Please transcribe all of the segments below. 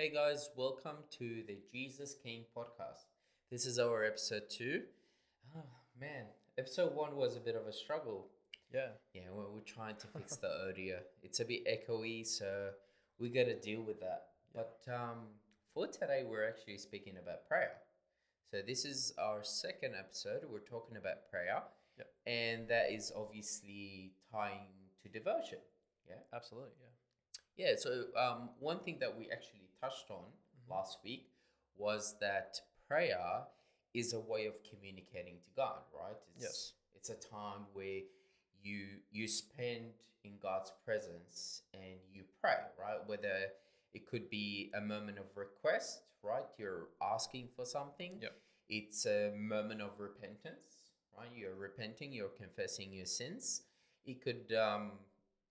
Hey guys, welcome to the Jesus King podcast. This is our episode two. Oh man, episode one was a bit of a struggle. Yeah. Yeah, we're, we're trying to fix the audio. It's a bit echoey, so we got to deal with that. But um, for today, we're actually speaking about prayer. So this is our second episode. We're talking about prayer, Yep. and that is obviously tying to devotion. Yeah. Absolutely. Yeah. Yeah, so um, one thing that we actually touched on last week was that prayer is a way of communicating to God, right? It's, Yes. It's a time where you you spend in God's presence and you pray, right? Whether it could be a moment of request, right? You're asking for something. Yep. It's a moment of repentance, right? You're repenting, you're confessing your sins. It could um,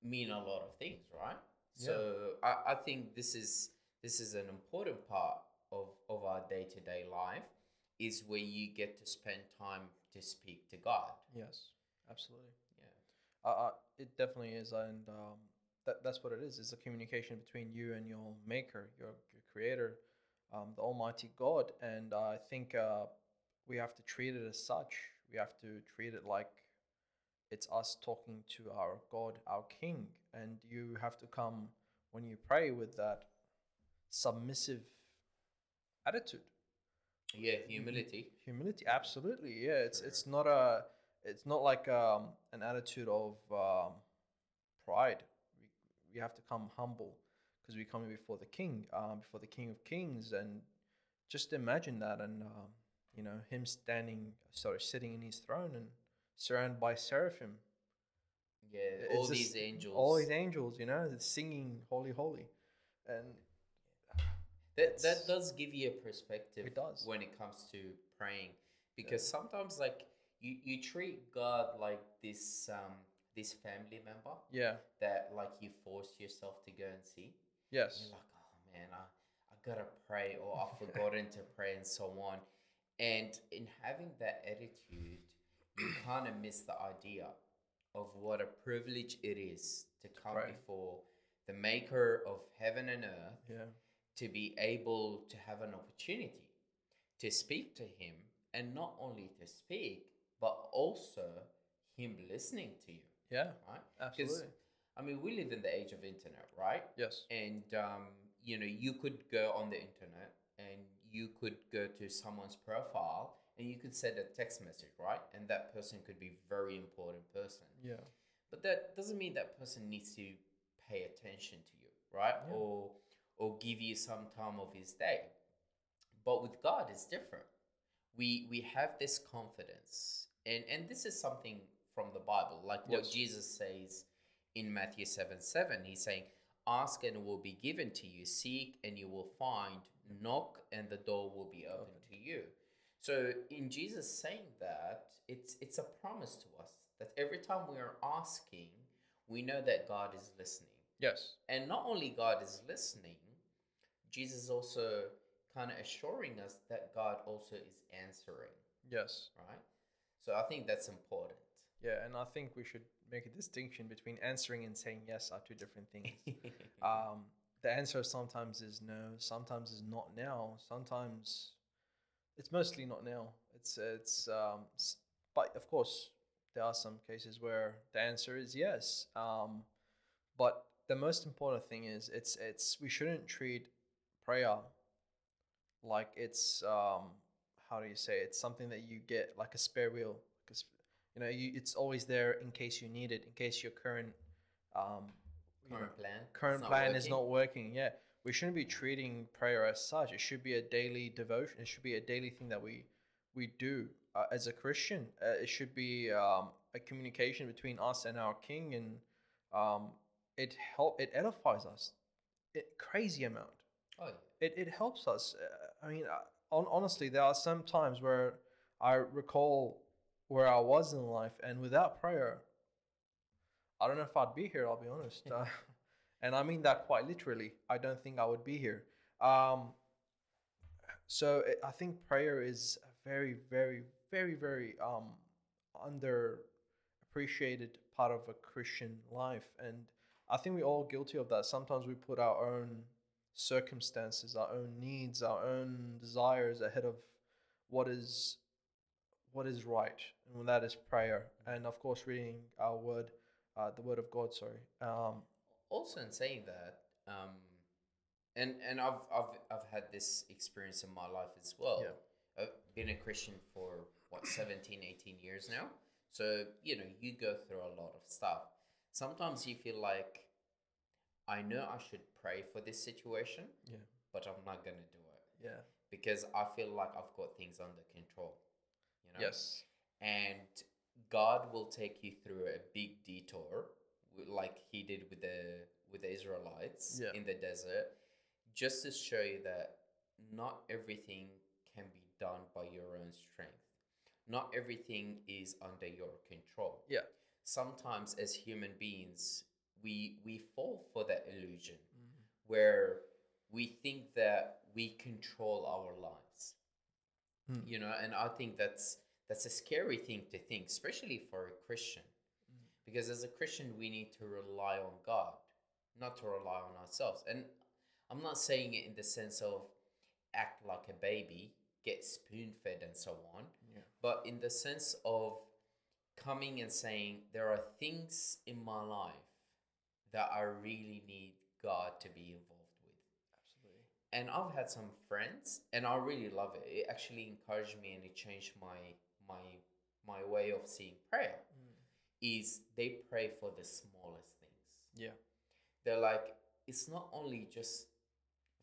mean a lot of things, right? Yeah. So I, I think this is this is an important part of, of our day to day life is where you get to spend time to speak to God. Yes. Absolutely. Yeah. Uh, uh, it definitely is, and um, that that's what it is. It's a communication between you and your Maker, your, your Creator, um, the Almighty God. And I think uh, we have to treat it as such. We have to treat it like it's us talking to our God, our King. And you have to come when you pray with that submissive attitude. Yeah, humility. humility absolutely yeah it's it's not a it's not like um, an attitude of um, pride we, we have to come humble because we come before the king um, before the king of kings and just imagine that and um, you know him standing sorry sitting in his throne and surrounded by seraphim Yeah, It's all just these angels. all these angels you know singing holy holy and that, that does give you a perspective It does. when it comes to praying because sometimes like you, you treat God like this um this family member yeah that like you force yourself to go and see. yes You're like, oh man, I, I gotta pray or I've forgotten to pray and so on. And in having that attitude, you kind of miss the idea of what a privilege it is to come pray. before the maker of heaven and earth yeah to be able to have an opportunity to speak to him and not only to speak, but also him listening to you, yeah right? absolutely. I mean, we live in the age of internet, right? yes. And um, you know you could go on the internet and you could go to someone's profile and you could send a text message right? And that person could be very important person. Yeah. But that doesn't mean that person needs to pay attention to you right? Yeah. or or give you some time of his day. But with god it's different. We we have this confidence. And and this is something from the bible like what Yes. jesus says in matthew 7 7 he's saying ask and it will be given to you. Seek and you will find. Knock and the door will be open to you. So in jesus saying that it's it's a promise to us that every time we are asking we know that god is listening. Yes. And not only God is listening, Jesus is also kind of assuring us that God also is answering, yes right? So I think that's important. Yeah, and I think we should make a distinction between answering and saying yes are two different things. um, the answer sometimes is no, sometimes is not now, sometimes it's mostly not now. It's it's um, but of course there are some cases where the answer is yes. Um, but the most important thing is it's it's we shouldn't treat prayer like it's um how do you say it? it's something that you get like a spare wheel because you know you, it's always there in case you need it in case your current um current plan. current plan is not working yeah. We shouldn't be treating prayer as such. It should be a daily devotion it should be a daily thing that we we do. Uh, as a christian uh, it should be um, a communication between us and our king and um, it help it edifies us. It crazy amount Oh, yeah. it, it helps us. Uh, I mean, uh, on, honestly, there are some times where I recall where I was in life, and without prayer, I don't know if I'd be here. I'll be honest, uh, and I mean that quite literally. I don't think I would be here. Um, so it, I think prayer is a very, very, very, very um, underappreciated part of a Christian life, and I think we're all guilty of that. Sometimes we put our own circumstances, our own needs, our own desires ahead of what is what is right, and that is prayer, and of course reading our word, uh, the word of God. Sorry. Um, also, in saying that, um, and and I've I've I've had this experience in my life as well. Yeah. I've been a Christian for what 17, 18 years now. So you know you go through a lot of stuff. Sometimes you feel like I know I should pray for this situation, yeah. but I'm not gonna do it Yeah. because I feel like I've got things under control. You know. Yes. and God will take you through a big detour, like He did with the with the Israelites Yeah. in the desert, just to show you that not everything can be done by your own strength. Not everything is under your control. Yeah. Sometimes, as human beings, we we fall for that illusion Mm-hmm. where we think that we control our lives Mm. you know and i think that's that's a scary thing to think especially for a christian Mm. because as a christian we need to rely on god not to rely on ourselves and i'm not saying it in the sense of act like a baby get spoon fed and so on Yeah. but in the sense of coming and saying there are things in my life that i really need god to be involved with Absolutely. and I've had some friends, and I really love it. It actually encouraged me, and it changed my my my way of seeing prayer. Mm. Is they pray for the smallest things. Yeah. They're like, it's not only just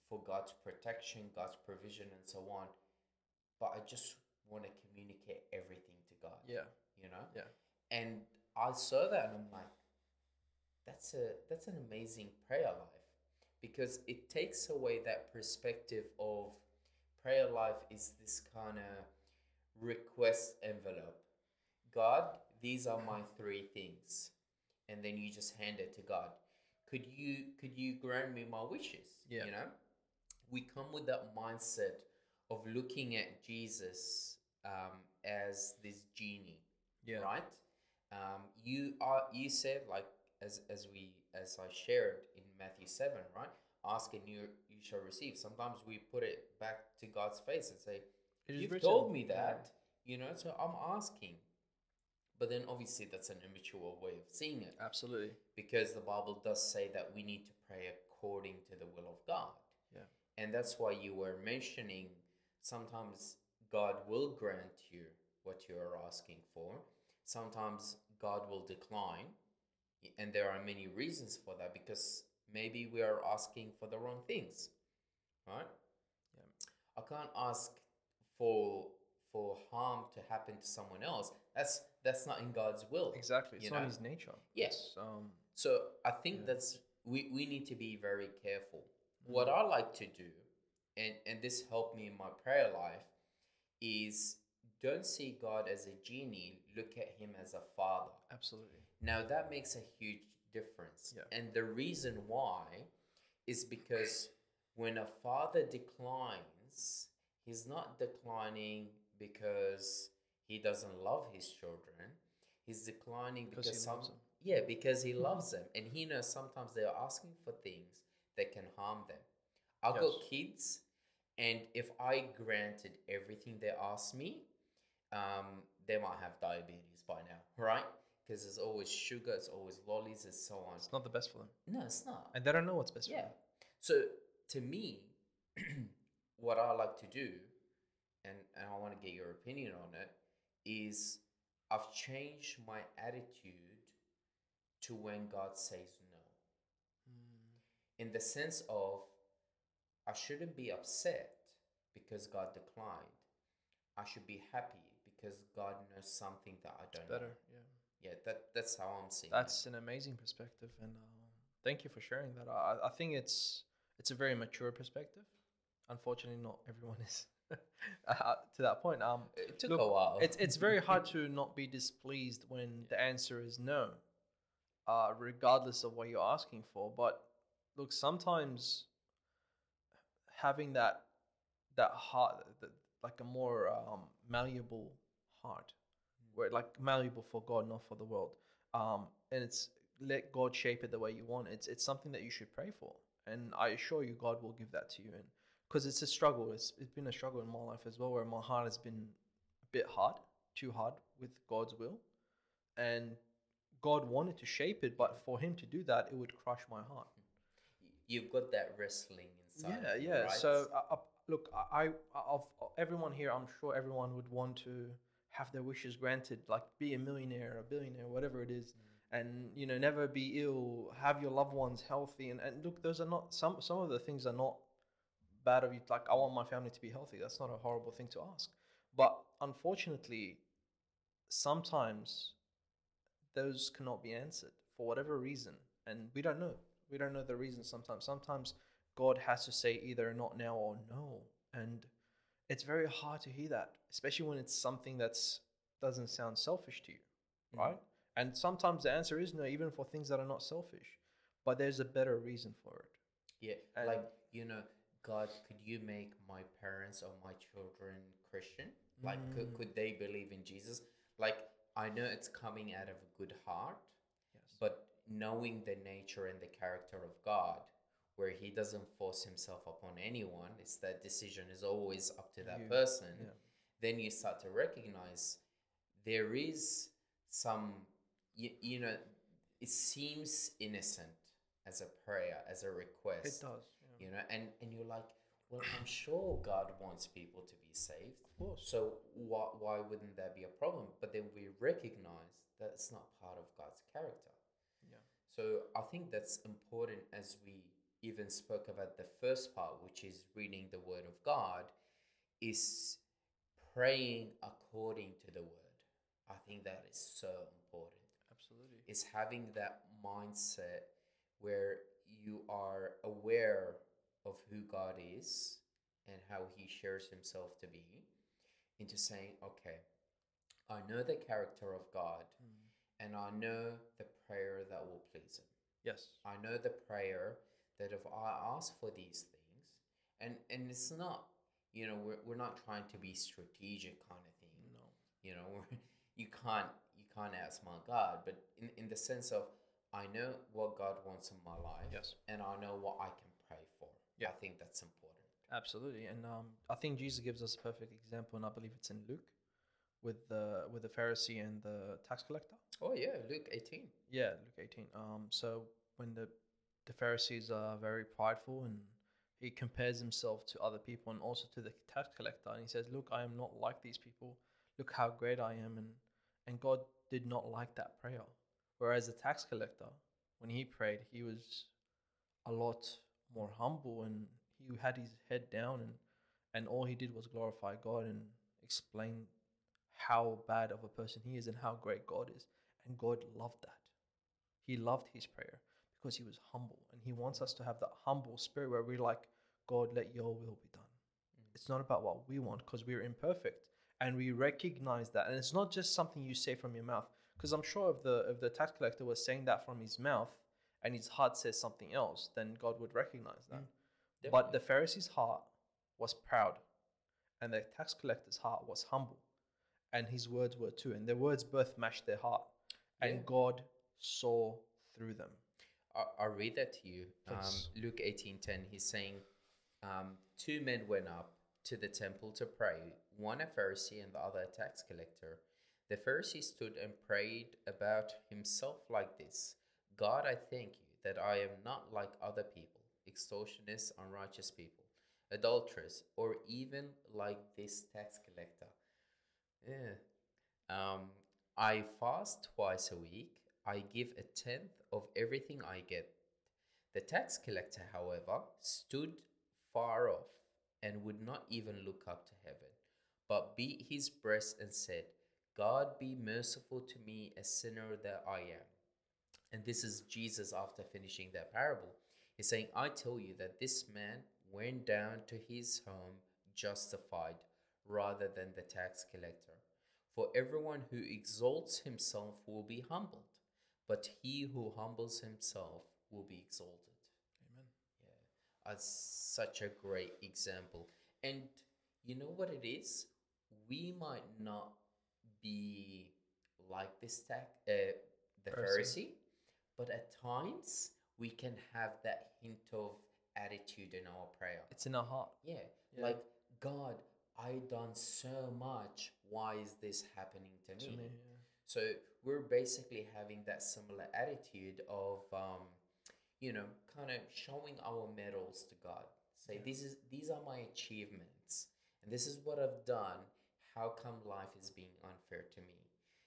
for God's protection, God's provision, and so on, but I just want to communicate everything to God. Yeah. You know. Yeah. And I saw that, and I'm like, that's a that's an amazing prayer life because it takes away that perspective of prayer life is this kind of request envelope. God, these are my three things, and then you just hand it to God. Could you could you grant me my wishes? Yeah. You know, we come with that mindset of looking at Jesus um, as this genie Yeah. right? Um, you are you said like as as we as I shared in Matthew seven, right? Ask and you you shall receive. Sometimes we put it back to God's face and say, "You've written. told me Yeah. that," you know. So I'm asking, but then obviously that's an immature way of seeing it Absolutely. because the Bible does say that we need to pray according to the will of God. Yeah. And that's why you were mentioning sometimes God will grant you what you are asking for. Sometimes God will decline. And there are many reasons for that because maybe we are asking for the wrong things. Right? Yeah. I can't ask for for harm to happen to someone else. That's that's not in God's will. Exactly. It's You not his nature. Yeah. Um, So I think Yeah. that's we, we need to be very careful. What I like to do, and, and this helped me in my prayer life, is don't see God as a genie, look at him as a father. absolutely. Now that makes a huge difference. Yeah. And the reason why is because when a father declines, he's not declining because he doesn't love his children. He's declining Because because, he some loves them. yeah, because he loves them and he knows sometimes they're asking for things that can harm them. I've got kids and if I granted everything they ask me, um, they might have diabetes by now, right? Because there's always sugar, it's always lollies, and so on. It's not the best for them. No, it's not. And they don't know what's best Yeah. for them. So to me, what I like to do, and, and I want to get your opinion on it, is I've changed my attitude to when God says no. Hmm. In the sense of I shouldn't be upset because God declined. I should be happy because God knows something that I don't Better. know. Yeah. Yeah, that that's how I'm seeing it. That's an amazing perspective, and um, thank you for sharing that. I, I think it's it's a very mature perspective. Unfortunately, not everyone is uh, to that point. Um, It took look, a while. it's it's very hard to not be displeased when the answer is no, uh, regardless of what you're asking for. But look, sometimes having that that heart, that, like a more um, malleable heart, where like malleable for God, not for the world, um, and it's let God shape it the way you want. It's it's something that you should pray for, and I assure you, God will give that to you. And because it's a struggle, it's it's been a struggle in my life as well, where my heart has been a bit hard, too hard with God's will, and God wanted to shape it, but for Him to do that, it would crush my heart. You've got that wrestling inside. Yeah, yeah. right? So, uh, uh, look, I, I, of everyone here, I'm sure everyone would want to have their wishes granted, like be a millionaire, a billionaire, whatever it is, mm. and you know, never be ill, have your loved ones healthy, and, and look, those are not some some of the things are not bad of you. Like, I want my family to be healthy. That's not a horrible thing to ask, but unfortunately, sometimes those cannot be answered for whatever reason, and we don't know. We don't know the reason sometimes. Sometimes God has to say either not now or no, and it's very hard to hear that, especially when it's something that's doesn't sound selfish to you, Mhm. right? And sometimes the answer is no, even for things that are not selfish, but there's a better reason for it. Yeah, And- like you know, God, could you make my parents or my children Christian? Like, could, Mm. could they believe in Jesus? Like, I know it's coming out of a good heart, Yes. but knowing the nature and the character of God, where He doesn't force Himself upon anyone, it's that decision is always up to that You- person. yeah. Then you start to recognize there is some, you, you know, it seems innocent as a prayer, as a request It does. Yeah. you know and and you're like well i'm sure god wants people to be saved Of course. so why, why wouldn't that be a problem but then we recognize that it's not part of god's character Yeah. so i think that's important as we even spoke about the first part which is reading the word of god is praying according to the word i think that is so important Absolutely. is having that mindset where you are aware of who God is and how he shares himself to be into saying, okay, I know the character of God hmm. and I know the prayer that will please him. Yes. I know the prayer that if I ask for these things, and, and it's not, you know, we're, we're not trying to be strategic kind of thing No. you know we're- you can't you can't ask my god but in, in the sense of i know what god wants in my life Yes. and i know what i can pray for Yeah. i think that's important Absolutely, and um, I think Jesus gives us a perfect example, and I believe it's in Luke, with the with the Pharisee and the tax collector. oh yeah luke 18 Yeah, Luke eighteen. Um, so when the the Pharisees are very prideful and he compares himself to other people and also to the tax collector, and he says, "Look, I am not like these people. Look how great I am." And and God did not like that prayer. Whereas the tax collector, when he prayed, he was a lot more humble and he had his head down and and all he did was glorify God and explain how bad of a person he is and how great God is. And God loved that. He loved his prayer because he was humble. And he wants us to have that humble spirit where we're like, God, let your will be done. Mm. It's not about what we want because we're imperfect. And we recognize that. And it's not just something you say from your mouth. Because I'm sure if the if the tax collector was saying that from his mouth and his heart says something else, then God would recognize that. Mm. But the Pharisee's heart was proud, and the tax collector's heart was humble, and his words were too. And their words both matched their heart, and Yeah. God saw through them. I- I'll read that to you. Um. Luke eighteen ten. He's saying, um, two men went up to the temple to pray, one a Pharisee and the other a tax collector. The Pharisee stood and prayed about himself like this: God, I thank you that I am not like other people, extortionists, unrighteous people, adulterers, or even like this tax collector. Yeah. Um, I fast twice a week. I give a tenth of everything I get. The tax collector, however, stood far off and would not even look up to heaven, but beat his breast and said, God be merciful to me, a sinner that I am. And this is Jesus after finishing that parable. He's saying, I tell you that this man went down to his home justified rather than the tax collector. For everyone who exalts himself will be humbled, but he who humbles himself will be exalted. Amen. Yeah, that's such a great example. And you know what it is? We might not be like this tech, uh, the Pharisee. But at times we can have that hint of attitude in our prayer. It's in our heart. Yeah. Yeah. Like, God, I done so much. Why is this happening to To me? me, yeah. So we're basically having that similar attitude of, um, you know, kind of showing our medals to God. Say, Yeah. this is these are my achievements, and this is what I've done. How come life is being unfair to me?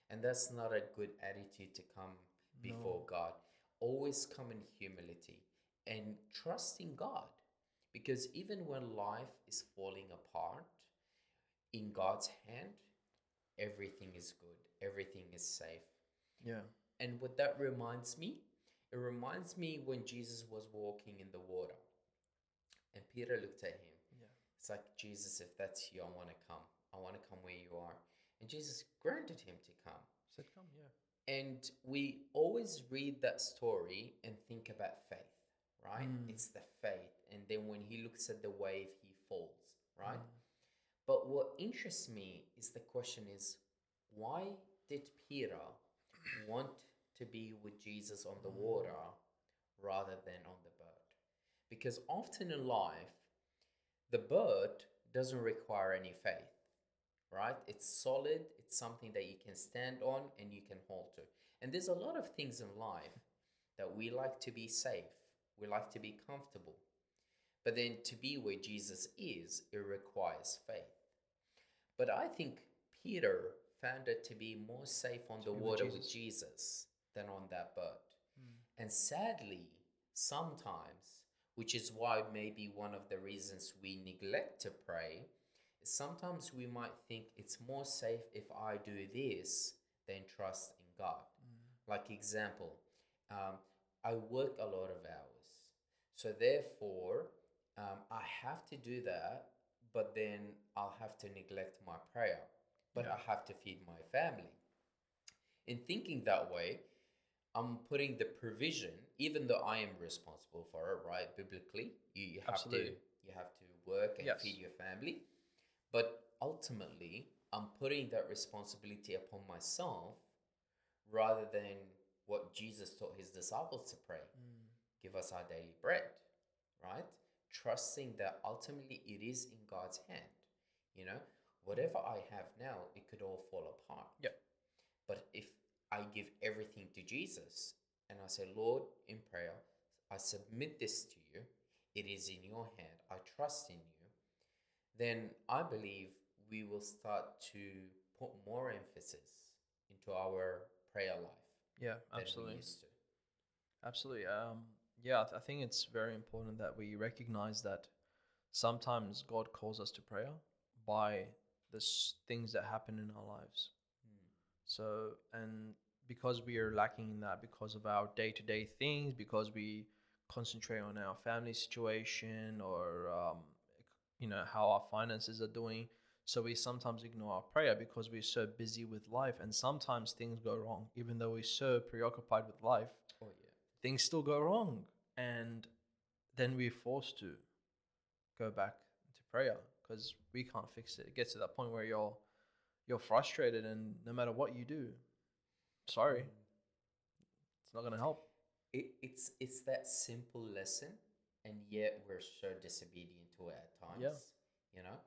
And that's not a good attitude to come before No. God. Always come in humility and trusting God, because even when life is falling apart, in God's hand, everything is good, everything is safe. Yeah. And what that reminds me, it reminds me when Jesus was walking in the water and Peter looked at him. Yeah. It's like, Jesus, if that's you, I want to come. I want to come where you are. And Jesus granted him to come. Said come, yeah. And we always read that story and think about faith, right? Mm. It's the faith. And then when he looks at the wave, he falls, right? Mm. But what interests me is the question is why did Peter want to be with Jesus on the water rather than on the boat? Because often in life, the boat doesn't require any faith, right? It's solid, it's something that you can stand on and you can hold to. And there's a lot of things in life that we like to be safe, we like to be comfortable. But then to be where Jesus is, it requires faith. But I think Peter found it to be more safe on the be with water with Jesus. Jesus than on that boat. Mm. And sadly, sometimes, which is why maybe one of the reasons we neglect to pray, is sometimes we might think it's more safe if I do this than trust in God. Like example, um, I work a lot of hours, so therefore um, I have to do that, but then I'll have to neglect my prayer, but I have to feed my family. In thinking that way, I'm putting the provision, even though I am responsible for it, right? Biblically, you, you have Absolutely. to you have to work and Yes. feed your family, but ultimately, I'm putting that responsibility upon myself rather than what Jesus taught his disciples to pray mm. give us our daily bread, right? Trusting that ultimately it is in God's hand. You know, whatever I have now, it could all fall apart. Yep. But if I give everything to Jesus and I say, Lord, in prayer, I submit this to you, it is in your hand, I trust in you, then I believe we will start to put more emphasis into our prayer life Yeah, than absolutely. we used to. Absolutely. Um, yeah, I, th- I think it's very important that we recognize that sometimes God calls us to prayer by the things that happen in our lives. So, and because we are lacking in that because of our day to day things, because we concentrate on our family situation or, um, you know, how our finances are doing. So we sometimes ignore our prayer because we're so busy with life, and sometimes things go wrong. Even though we're so preoccupied with life, Oh, yeah. things still go wrong and then we're forced to go back to prayer because we can't fix it. It gets to that point where you're you're frustrated and no matter what you do sorry it's not going to help. It, it's it's that simple lesson and yet we're so disobedient to it at times Yeah. you know?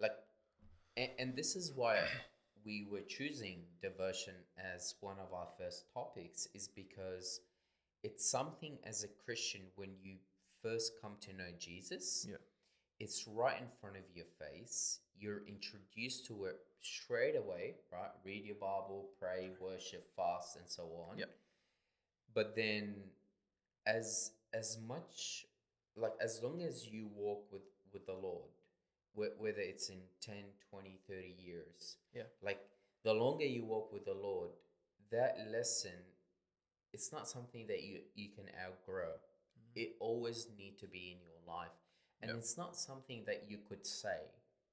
Like and, and this is why we were choosing devotion as one of our first topics is because it's something as a christian when you first come to know jesus yeah it's right in front of your face. You're introduced to it straight away, right? Read your Bible, pray, worship, fast, and so on. Yep. But then, as as much like as long as you walk with with the Lord, wh- whether it's in 10, 20, 30 years, Yeah. like the longer you walk with the Lord, that lesson, it's not something that you you can outgrow. Mm-hmm. It always need to be in your life and Yep. it's not something that you could say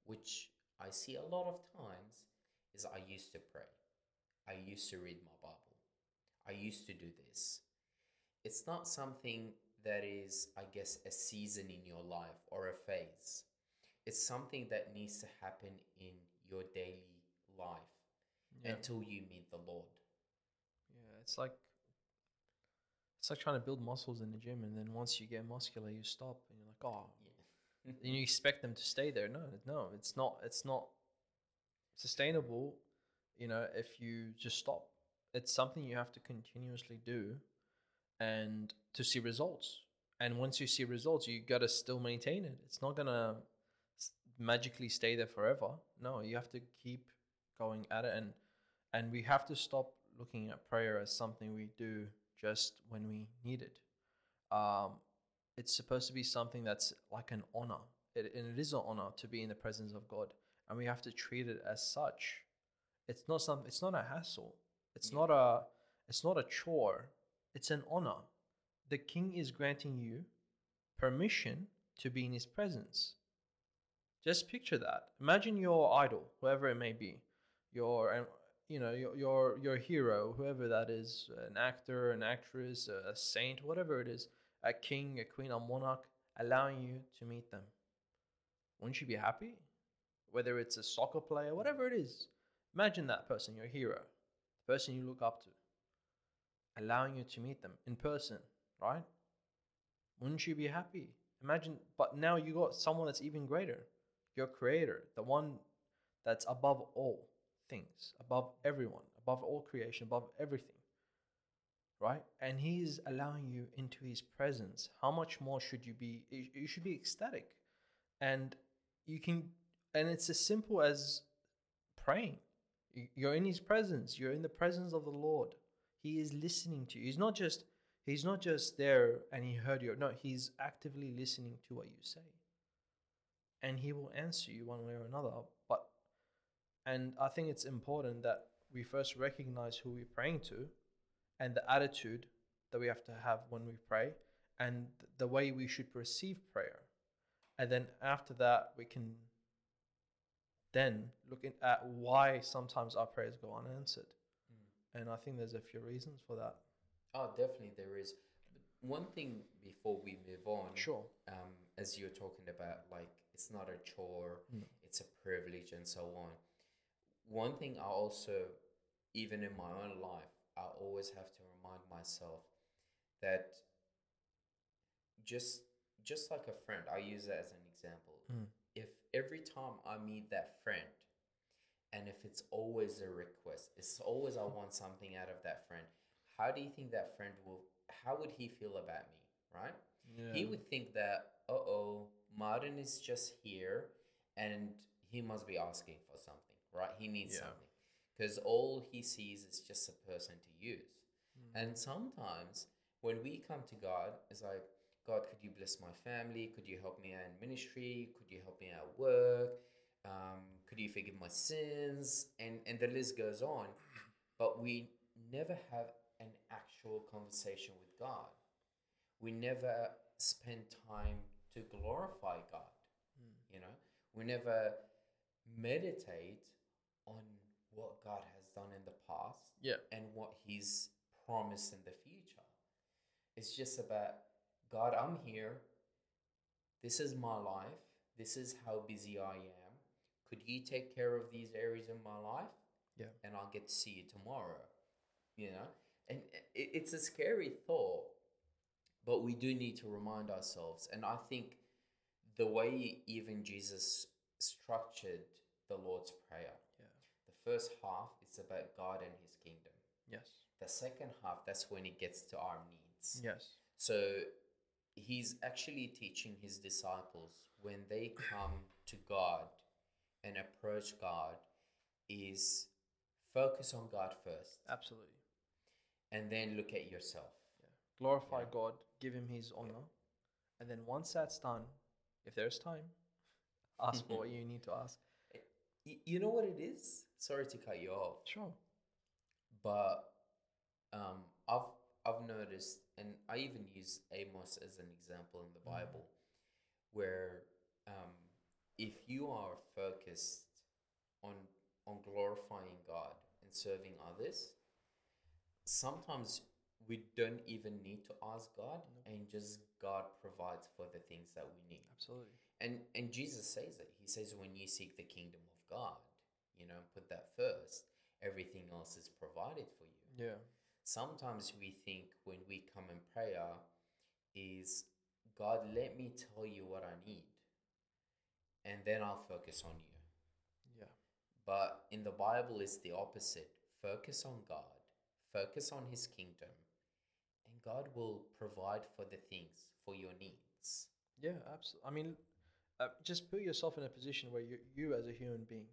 which i see a lot of times is i used to pray. I used to read my bible. I used to do this. It's not something that is i guess a season in your life or a phase. It's something that needs to happen in your daily life yeah. until you meet the lord. Yeah it's like it's like trying to build muscles in the gym and then once you get muscular you stop and you're like oh. And you expect them to stay there. No, no, it's not. It's not sustainable. You know, if you just stop, it's something you have to continuously do, and to see results. And once you see results, you gotta still maintain it. It's not gonna magically stay there forever. No, you have to keep going at it, and and we have to stop looking at prayer as something we do just when we need it. Um, it's supposed to be something that's like an honor. It, and it is an honor to be in the presence of God, and we have to treat it as such. It's not some. It's not a hassle. It's Yeah. not a. It's not a chore. It's an honor. The King is granting you permission to be in His presence. Just picture that. Imagine your idol, whoever it may be, your you know your your your hero, whoever that is, an actor, an actress, a saint, whatever it is, a king, a queen, a monarch, allowing you to meet them. Wouldn't you be happy? Whether it's a soccer player, whatever it is, imagine that person, your hero, the person you look up to, allowing you to meet them in person, right? Wouldn't you be happy? Imagine, but now you got someone that's even greater, your creator, the one that's above all things, above everyone, above all creation, above everything. Right? And he's allowing you into his presence. How much more should you be? You you should be ecstatic. And you can, and it's as simple as praying. You're in his presence. You're in the presence of the Lord. He is listening to you. He's not just he's not just there and he heard you. No, he's actively listening to what you say. And he will answer you one way or another. But and I think it's important that we first recognize who we're praying to and the attitude that we have to have when we pray and the way we should perceive prayer. And then after that, we can then look at why sometimes our prayers go unanswered. And I think there's a few reasons for that. Oh, definitely there is. One thing before we move on, Sure. um, as you're talking about, like it's not a chore, No. it's a privilege, and so on. One thing I also, even in my own life, I always have to remind myself that just just like a friend, I use that as an example. Mm. If every time I meet that friend, and if it's always a request, it's always I want something out of that friend. How do you think that friend will? How would he feel about me, right? He would think that, uh oh, Martin is just here and he must be asking for something, right? He needs Yeah. something. Because all he sees is just a person to use. Mm. And sometimes when we come to God, it's like, God, could you bless my family? Could you help me out in ministry? Could you help me out at work? Um, could you forgive my sins? And, and the list goes on. But we never have an actual conversation with God we never spend time to glorify God. You know, we never meditate on what God has done in the past Yeah. and what He's promised in the future. It's just about God, I'm here. This is my life. This is how busy I am. Could you take care of these areas in my life? Yeah. And I'll get to see you tomorrow. You know? And it, it's a scary thought, but we do need to remind ourselves. And I think the way even Jesus structured the Lord's Prayer, first half is about God and His kingdom. Yes. The second half, that's when it gets to our needs. Yes. So he's actually teaching his disciples when they come to God and approach God is focus on God first Absolutely. and then look at yourself. Glorify Yeah. God, give him his honor. And then once that's done, if there's time, ask for what you need to ask. You know what it is? Sorry to cut you off. Sure. but um, I've I've noticed, and I even use Amos as an example in the Mm. Bible, where um, if you are focused on on glorifying God and serving others, sometimes we don't even need to ask God, and just God provides for the things that we need. Absolutely. And and Jesus says it. He says when you seek the kingdom of God, you know, put that first, everything else is provided for you. Yeah. Sometimes we think when we come in prayer is God, let me tell you what I need, and then I'll focus on you. Yeah. But in the Bible, it's the opposite. Focus on God, focus on His kingdom, and God will provide for the things, for your needs. Yeah, absolutely. I mean, uh, just put yourself in a position where you, you as a human being,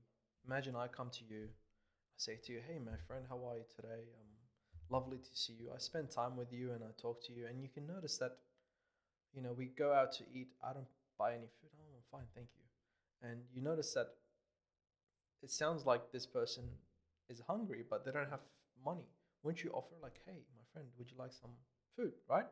imagine I come to you, I say to you, "Hey, my friend, how are you today? Um, lovely to see you. I spend time with you and I talk to you, and you can notice that, you know, we go out to eat. I don't buy any food. Oh, I'm fine, thank you. And you notice that it sounds like this person is hungry, but they don't have money. Wouldn't you offer like, "Hey, my friend, would you like some food?" Right?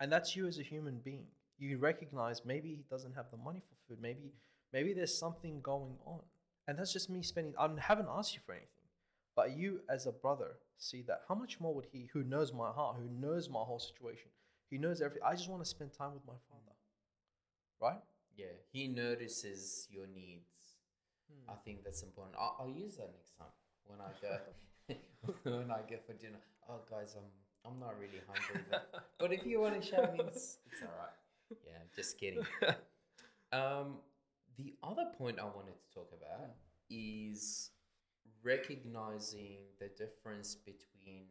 And that's you as a human being. You recognize maybe he doesn't have the money for food. Maybe maybe there's something going on, and that's just me spending. I haven't asked you for anything, but you as a brother see that. How much more would he, who knows my heart, who knows my whole situation, he knows everything. I just want to spend time with my father, right? Yeah, He notices your needs. I think that's important. I'll, I'll use that next time when I go when I go for dinner. Oh, guys, I'm I'm not really hungry, but, but if you want to show me, it's, it's all right. Yeah, just kidding. Um, the other point I wanted to talk about is recognizing the difference between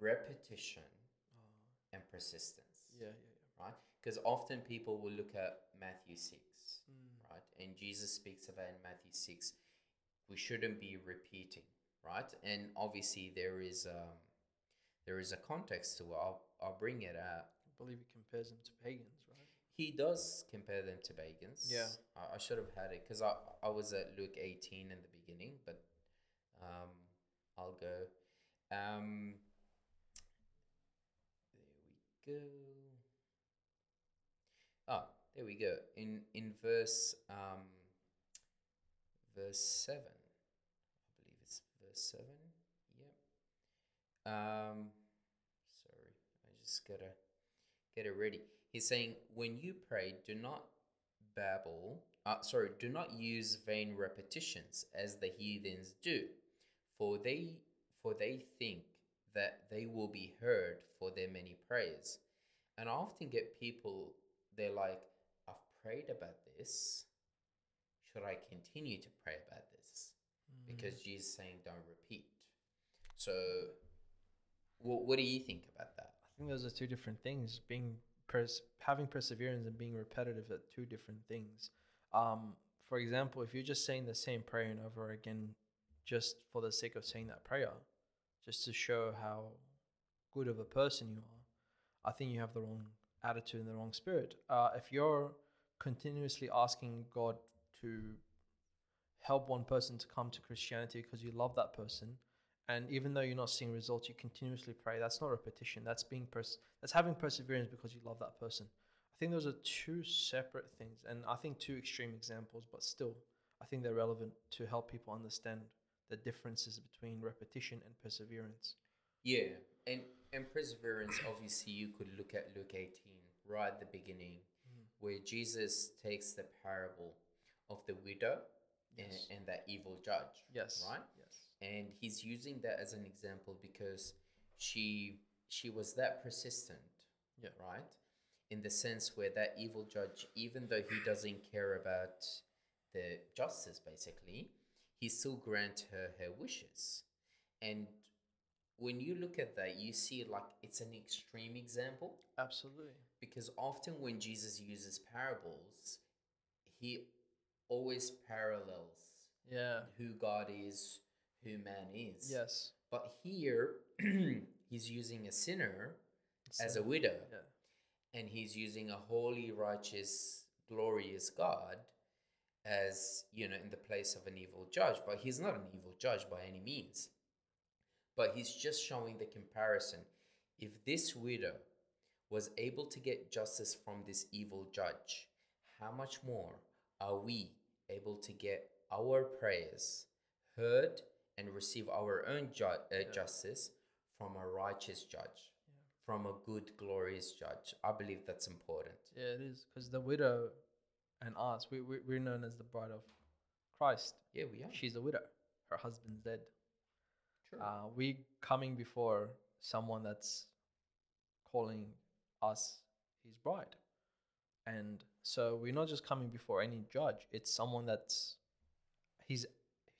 repetition and persistence, yeah, yeah, right? Because often people will look at Matthew 6, yeah. right? And Jesus speaks about in Matthew 6, we shouldn't be repeating, right? And obviously there is um, there is a context to it. I'll, I'll bring it out. I believe it compares them to pagans, right? He does compare them to pagans. Yeah. I, I should have had it because I, I was at Luke 18 in the beginning, but um, I'll go. Um, there we go. Oh, there we go. In in verse um, verse seven, I believe it's verse seven. Yep. Um, sorry, I just gotta get it ready. He's saying, when you pray, do not babble. Uh, sorry, do not use vain repetitions as the heathens do, for they for they think that they will be heard for their many prayers. And I often get people, they're like, I've prayed about this. Should I continue to pray about this? Because Jesus is saying, don't repeat. So, what, what do you think about that? I think those are two different things. Being pers- having perseverance and being repetitive are two different things. Um, for example, if you're just saying the same prayer and over again, just for the sake of saying that prayer, just to show how good of a person you are, I think you have the wrong attitude and the wrong spirit. Uh, if you're continuously asking God to help one person to come to Christianity because you love that person, and even though you're not seeing results, you continuously pray. That's not repetition. That's being pers- That's having perseverance because you love that person. I think those are two separate things, and I think two extreme examples, but still, I think they're relevant to help people understand the differences between repetition and perseverance. Yeah, and and perseverance. Obviously, you could look at Luke eighteen right at the beginning, mm. where Jesus takes the parable of the widow Yes. and, and that evil judge. Yes. Right. Yes. and he's using that as an example because she she was that persistent Yeah. right in the sense where that evil judge even though he doesn't care about the justice basically he still grant her her wishes and when you look at that you see like it's an extreme example Absolutely. because often when jesus uses parables he always parallels Yeah. who God is, who man is. Yes. But here, he's using a sinner as a widow, Yeah. and he's using a holy, righteous, glorious God as, you know, in the place of an evil judge. But he's not an evil judge by any means. But he's just showing the comparison. If this widow was able to get justice from this evil judge, how much more are we able to get our prayers heard and receive our own ju- uh, justice from a righteous judge, from a good, glorious judge? I believe that's important. Yeah, it is because the widow and us, we, we we're known as the bride of Christ. Yeah, we are. She's a widow. Her husband's dead. True. Uh, we coming before someone that's calling us his bride. And so we're not just coming before any judge. It's someone that's he's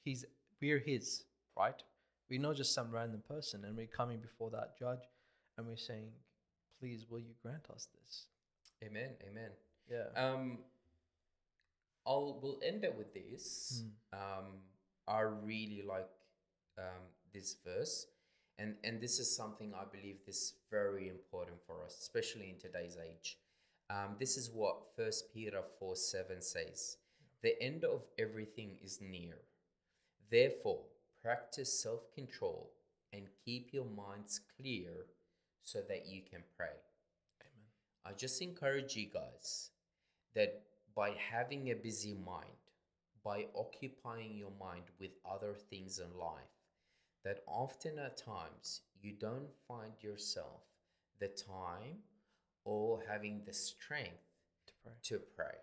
he's we're his, right? We're not just some random person and we're coming before that judge and we're saying, Please will you grant us this? Amen. Amen. Yeah. Um, I'll we'll end it with this. Mm. Um, I really like um, this verse, and and this is something I believe this is very important for us, especially in today's age. Um, this is what First Peter four seven says: "The end of everything is near. Therefore, practice self control and keep your minds clear, so that you can pray." Amen. I just encourage you guys that by having a busy mind, by occupying your mind with other things in life, that often at times you don't find yourself the time or having the strength To pray. to pray.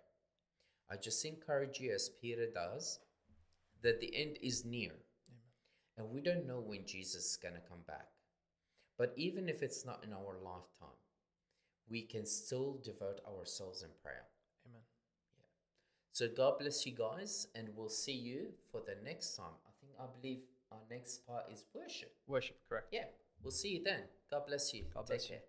I just encourage you, as Peter does, that the end is near. Amen. And we don't know when Jesus is going to come back. But even if it's not in our lifetime, we can still devote ourselves in prayer. Amen. Yeah. So God bless you guys, and we'll see you for the next time. I think I believe our next part is worship. Worship, correct. Yeah, we'll see you then. God bless you. God Take bless you. care.